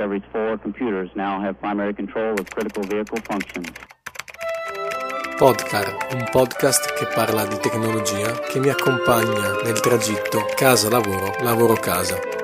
Discovery's four computers now have primary control of critical vehicle functions. Podcar, un podcast che parla di tecnologia che mi accompagna nel tragitto casa-lavoro, lavoro-casa.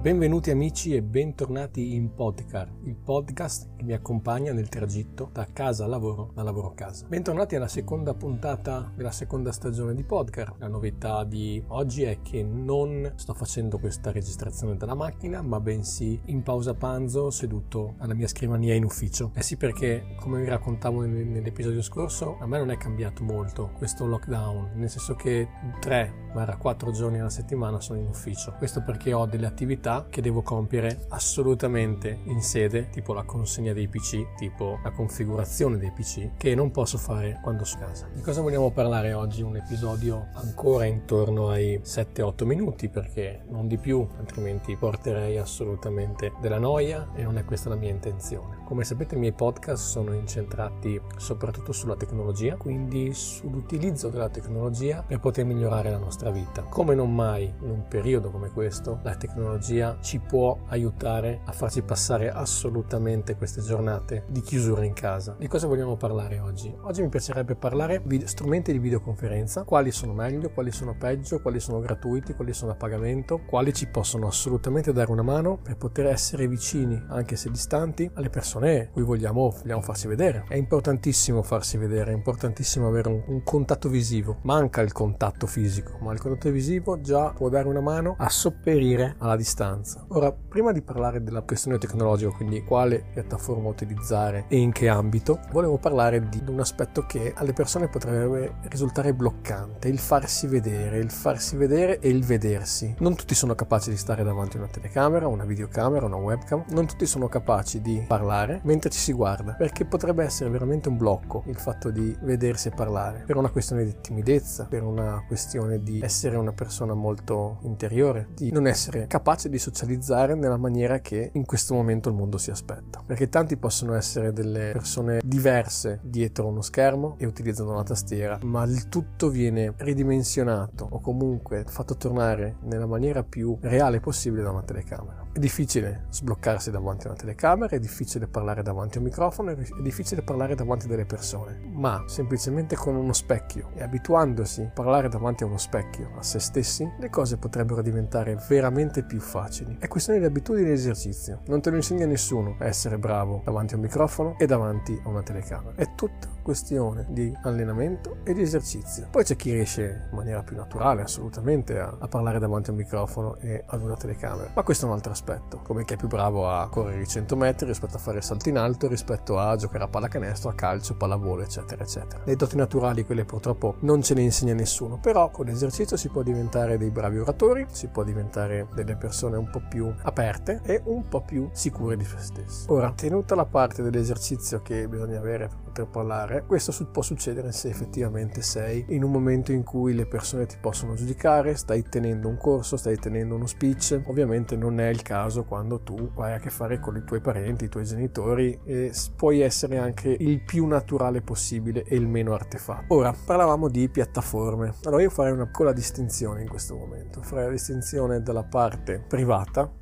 Benvenuti amici e bentornati in Podcar, il podcast che mi accompagna nel tragitto da casa al lavoro, da lavoro a casa. Bentornati alla seconda puntata della seconda stagione di Podcar. La novità di oggi è che non sto facendo questa registrazione dalla macchina, ma bensì in pausa pranzo seduto alla mia scrivania in ufficio. Eh sì, perché come vi raccontavo nell'episodio scorso, a me non è cambiato molto questo lockdown, nel senso che 3-4 giorni alla settimana sono in ufficio. Questo perché ho delle attività attività che devo compiere assolutamente in sede, tipo la consegna dei PC, tipo la configurazione dei PC, che non posso fare quando sono a casa. Di cosa vogliamo parlare oggi? Un episodio ancora intorno ai 7-8 minuti, perché non di più, altrimenti porterei assolutamente della noia e non è questa la mia intenzione. Come sapete i miei podcast sono incentrati soprattutto sulla tecnologia, quindi sull'utilizzo della tecnologia per poter migliorare la nostra vita. Come non mai in un periodo come questo, la tecnologia tecnologia ci può aiutare a farci passare assolutamente queste giornate di chiusura in casa. Di cosa vogliamo parlare oggi? Oggi mi piacerebbe parlare di strumenti di videoconferenza, quali sono meglio, quali sono peggio, quali sono gratuiti, quali sono a pagamento, quali ci possono assolutamente dare una mano per poter essere vicini, anche se distanti, alle persone cui vogliamo, vogliamo farsi vedere. È importantissimo farsi vedere, è importantissimo avere un, un contatto visivo. Manca il contatto fisico, ma il contatto visivo già può dare una mano a sopperire alla distanza distanza. Ora, prima di parlare della questione tecnologica, quindi quale piattaforma utilizzare e in che ambito, volevo parlare di un aspetto che alle persone potrebbe risultare bloccante, il farsi vedere, il farsi vedere e il vedersi. Non tutti sono capaci di stare davanti a una telecamera, una videocamera, una webcam, non tutti sono capaci di parlare mentre ci si guarda, perché potrebbe essere veramente un blocco il fatto di vedersi e parlare, per una questione di timidezza, per una questione di essere una persona molto interiore, di non essere capace di di socializzare nella maniera che in questo momento il mondo si aspetta. Perché tanti possono essere delle persone diverse dietro uno schermo e utilizzano la tastiera, ma il tutto viene ridimensionato o comunque fatto tornare nella maniera più reale possibile da una telecamera. È difficile sbloccarsi davanti a una telecamera, è difficile parlare davanti a un microfono, è difficile parlare davanti a delle persone, ma semplicemente con uno specchio e abituandosi a parlare davanti a uno specchio, a se stessi, le cose potrebbero diventare veramente più facili. È questione di abitudine e esercizio. Non te lo insegna nessuno a essere bravo davanti a un microfono e davanti a una telecamera. È tutta questione di allenamento e di esercizio. Poi c'è chi riesce in maniera più naturale, assolutamente, a, a parlare davanti a un microfono e ad una telecamera, ma questo è un altro aspetto come chi è più bravo a correre i 100 metri rispetto a fare salto in alto, rispetto a giocare a pallacanestro, a calcio, pallavolo, eccetera, eccetera. Le doti naturali, quelle purtroppo non ce le insegna nessuno, però con l'esercizio si può diventare dei bravi oratori, si può diventare delle persone un po' più aperte e un po' più sicure di se stesse. Ora, tenuta la parte dell'esercizio che bisogna avere per poter parlare, questo può succedere se effettivamente sei in un momento in cui le persone ti possono giudicare, stai tenendo un corso, stai tenendo uno speech, ovviamente non è il caso quando tu hai a che fare con i tuoi parenti, i tuoi genitori e puoi essere anche il più naturale possibile e il meno artefatto. Ora, parlavamo di piattaforme. Allora io farei una piccola distinzione in questo momento, farei la distinzione dalla parte privata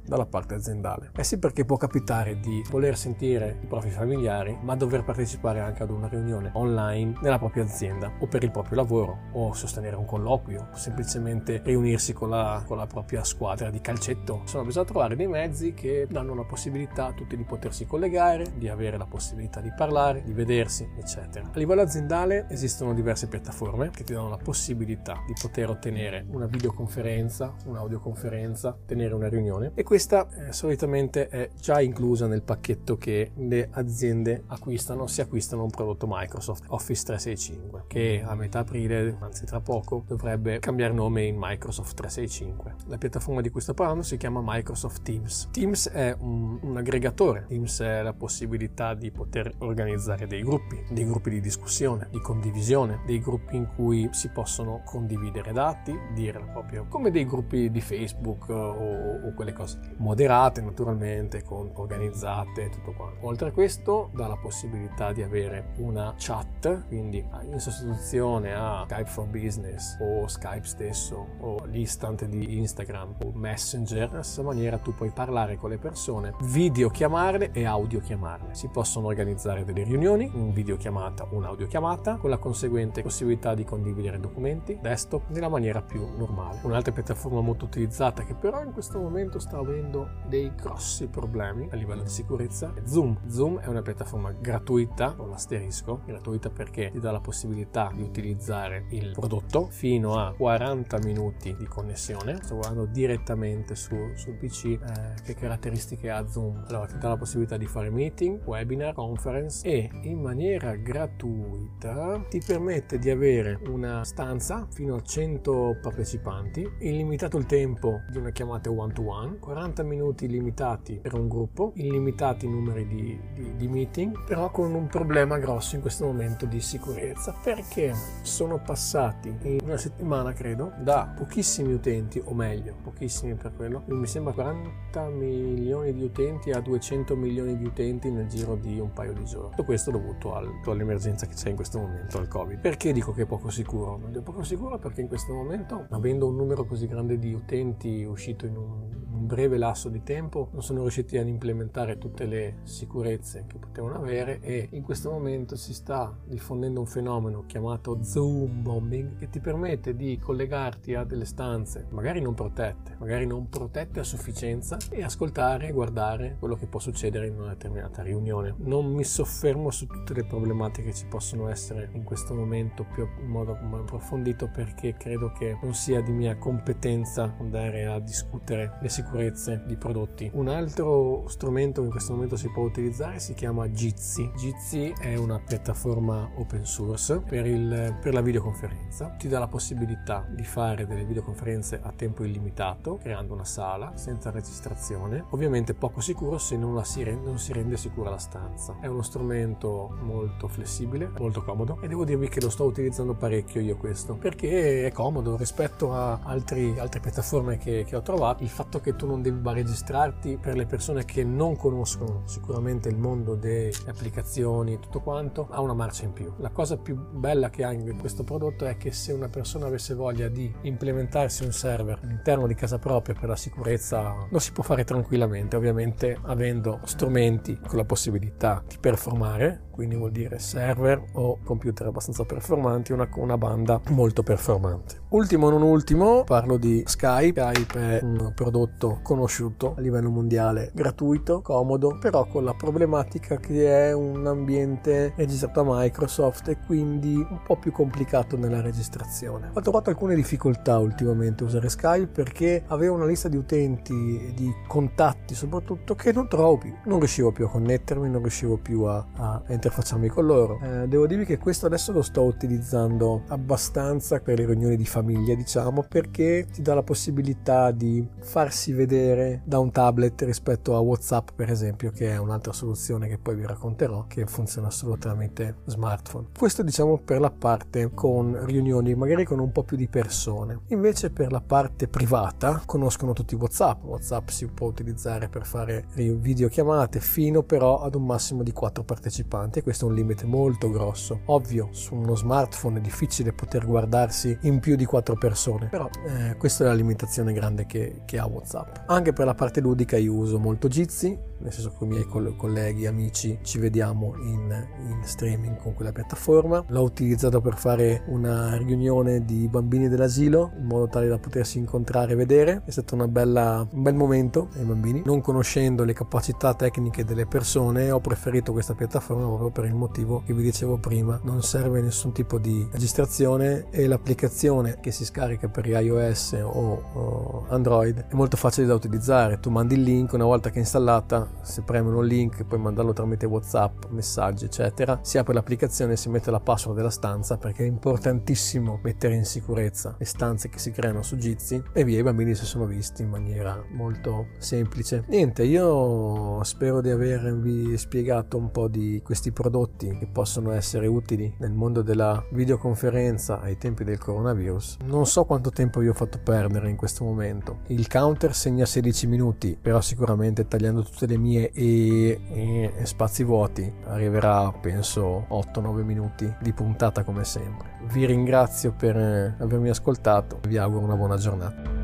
dalla parte aziendale. Eh sì perché può capitare di voler sentire i propri familiari ma dover partecipare anche ad una riunione online nella propria azienda o per il proprio lavoro o sostenere un colloquio o semplicemente riunirsi con la, con la propria squadra di calcetto. Insomma bisogna trovare dei mezzi che danno la possibilità a tutti di potersi collegare, di avere la possibilità di parlare, di vedersi, eccetera. A livello aziendale esistono diverse piattaforme che ti danno la possibilità di poter ottenere una videoconferenza, un'audioconferenza, tenere una riunione e questa eh, solitamente è già inclusa nel pacchetto che le aziende acquistano se acquistano un prodotto Microsoft Office 365 che a metà aprile, anzi tra poco, dovrebbe cambiare nome in Microsoft 365. La piattaforma di cui sto parlando si chiama Microsoft Teams. Teams è un, un aggregatore, Teams è la possibilità di poter organizzare dei gruppi, dei gruppi di discussione, di condivisione, dei gruppi in cui si possono condividere dati, dire la propria, come dei gruppi di Facebook o, o quelle cose moderate naturalmente, con, organizzate e tutto quanto. Oltre a questo dà la possibilità di avere una chat, quindi in sostituzione a Skype for Business o Skype stesso o l'instant di Instagram o Messenger, alla stessa maniera tu puoi parlare con le persone, video chiamarle e audio chiamarle. Si possono organizzare delle riunioni, un videochiamata, un'audiochiamata, con la conseguente possibilità di condividere documenti, desktop, nella maniera più normale. Un'altra piattaforma molto utilizzata che però in questo momento sta avendo dei grossi problemi a livello di sicurezza è Zoom. Zoom è una piattaforma gratuita, con l'asterisco, gratuita perché ti dà la possibilità di utilizzare il prodotto fino a 40 minuti di connessione. Sto guardando direttamente su, sul PC eh, che caratteristiche ha Zoom. Allora ti dà la possibilità di fare meeting, webinar, conference e in maniera gratuita ti permette di avere una stanza fino a 100 partecipanti, illimitato il tempo di una chiamata one to one, 40 minuti limitati per un gruppo, illimitati numeri di, di, di meeting, però con un problema grosso in questo momento di sicurezza. Perché sono passati in una settimana credo da pochissimi utenti o meglio pochissimi per quello. Mi sembra 40 milioni di utenti a 200 milioni di utenti nel giro di un paio di giorni. Tutto questo dovuto al, all'emergenza che c'è in questo momento al covid. Perché dico che è poco sicuro? È poco sicuro perché in questo momento avendo un numero così grande di utenti uscito in un home. Un breve lasso di tempo non sono riusciti ad implementare tutte le sicurezze che potevano avere e in questo momento si sta diffondendo un fenomeno chiamato zoom bombing che ti permette di collegarti a delle stanze magari non protette, magari non protette a sufficienza e ascoltare e guardare quello che può succedere in una determinata riunione. Non mi soffermo su tutte le problematiche che ci possono essere in questo momento più in modo approfondito perché credo che non sia di mia competenza andare a discutere le sicurezze sicurezze di prodotti. Un altro strumento che in questo momento si può utilizzare si chiama Jitsi. Jitsi è una piattaforma open source per, il, per la videoconferenza. Ti dà la possibilità di fare delle videoconferenze a tempo illimitato, creando una sala senza registrazione. Ovviamente poco sicuro se non, si rende, non si rende sicura la stanza. È uno strumento molto flessibile, molto comodo e devo dirvi che lo sto utilizzando parecchio io questo perché è comodo rispetto a altri, altre piattaforme che, che ho trovato. Il fatto che tu non debba registrarti per le persone che non conoscono sicuramente il mondo delle applicazioni e tutto quanto ha una marcia in più. La cosa più bella che ha in questo prodotto è che se una persona avesse voglia di implementarsi un server all'interno di casa propria per la sicurezza lo si può fare tranquillamente, ovviamente avendo strumenti con la possibilità di performare quindi vuol dire server o computer abbastanza performanti, una, una banda molto performante. Ultimo non ultimo, parlo di Skype. Skype è un prodotto conosciuto a livello mondiale, gratuito, comodo, però con la problematica che è un ambiente registrato a Microsoft e quindi un po' più complicato nella registrazione. Ho trovato alcune difficoltà ultimamente a usare Skype perché avevo una lista di utenti e di contatti soprattutto che non trovo più. Non riuscivo più a connettermi, non riuscivo più a, a interfacciarmi con loro. Eh, devo dirvi che questo adesso lo sto utilizzando abbastanza per le riunioni di famiglia, diciamo, perché ti dà la possibilità di farsi vedere da un tablet rispetto a WhatsApp, per esempio, che è un'altra soluzione che poi vi racconterò, che funziona solo tramite smartphone. Questo diciamo per la parte con riunioni magari con un po' più di persone. Invece per la parte privata conoscono tutti WhatsApp. WhatsApp si può utilizzare per fare videochiamate fino però ad un massimo di 4 partecipanti e questo è un limite molto grosso. Ovvio, su uno smartphone è difficile poter guardarsi in più di quattro persone, però eh, questa è la limitazione grande che, che ha WhatsApp. Anche per la parte ludica io uso molto Jitsi, nel senso con i miei colleghi, amici ci vediamo in, in, streaming con quella piattaforma. L'ho utilizzato per fare una riunione di bambini dell'asilo in modo tale da potersi incontrare e vedere. È stato bella, un bel momento ai bambini. Non conoscendo le capacità tecniche delle persone ho preferito questa piattaforma proprio per il motivo che vi dicevo prima. Non serve nessun tipo di registrazione e l'applicazione che si scarica per iOS o, o Android è molto facile da utilizzare. Tu mandi il link una volta che è installata se premono un link puoi mandarlo tramite whatsapp messaggi eccetera. Si apre l'applicazione e si mette la password della stanza perché è importantissimo mettere in sicurezza le stanze che si creano su Jitsi e via i bambini si sono visti in maniera molto semplice. Niente io spero di avervi spiegato un po' di questi prodotti che possono essere utili nel mondo della videoconferenza ai tempi del coronavirus. Non so quanto tempo vi ho fatto perdere in questo momento. Il counter segna 16 minuti però sicuramente tagliando tutte le mie e, e, e spazi vuoti arriverà penso 8-9 minuti di puntata come sempre vi ringrazio per avermi ascoltato vi auguro una buona giornata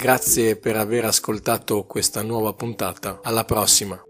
Grazie per aver ascoltato questa nuova puntata. Alla prossima!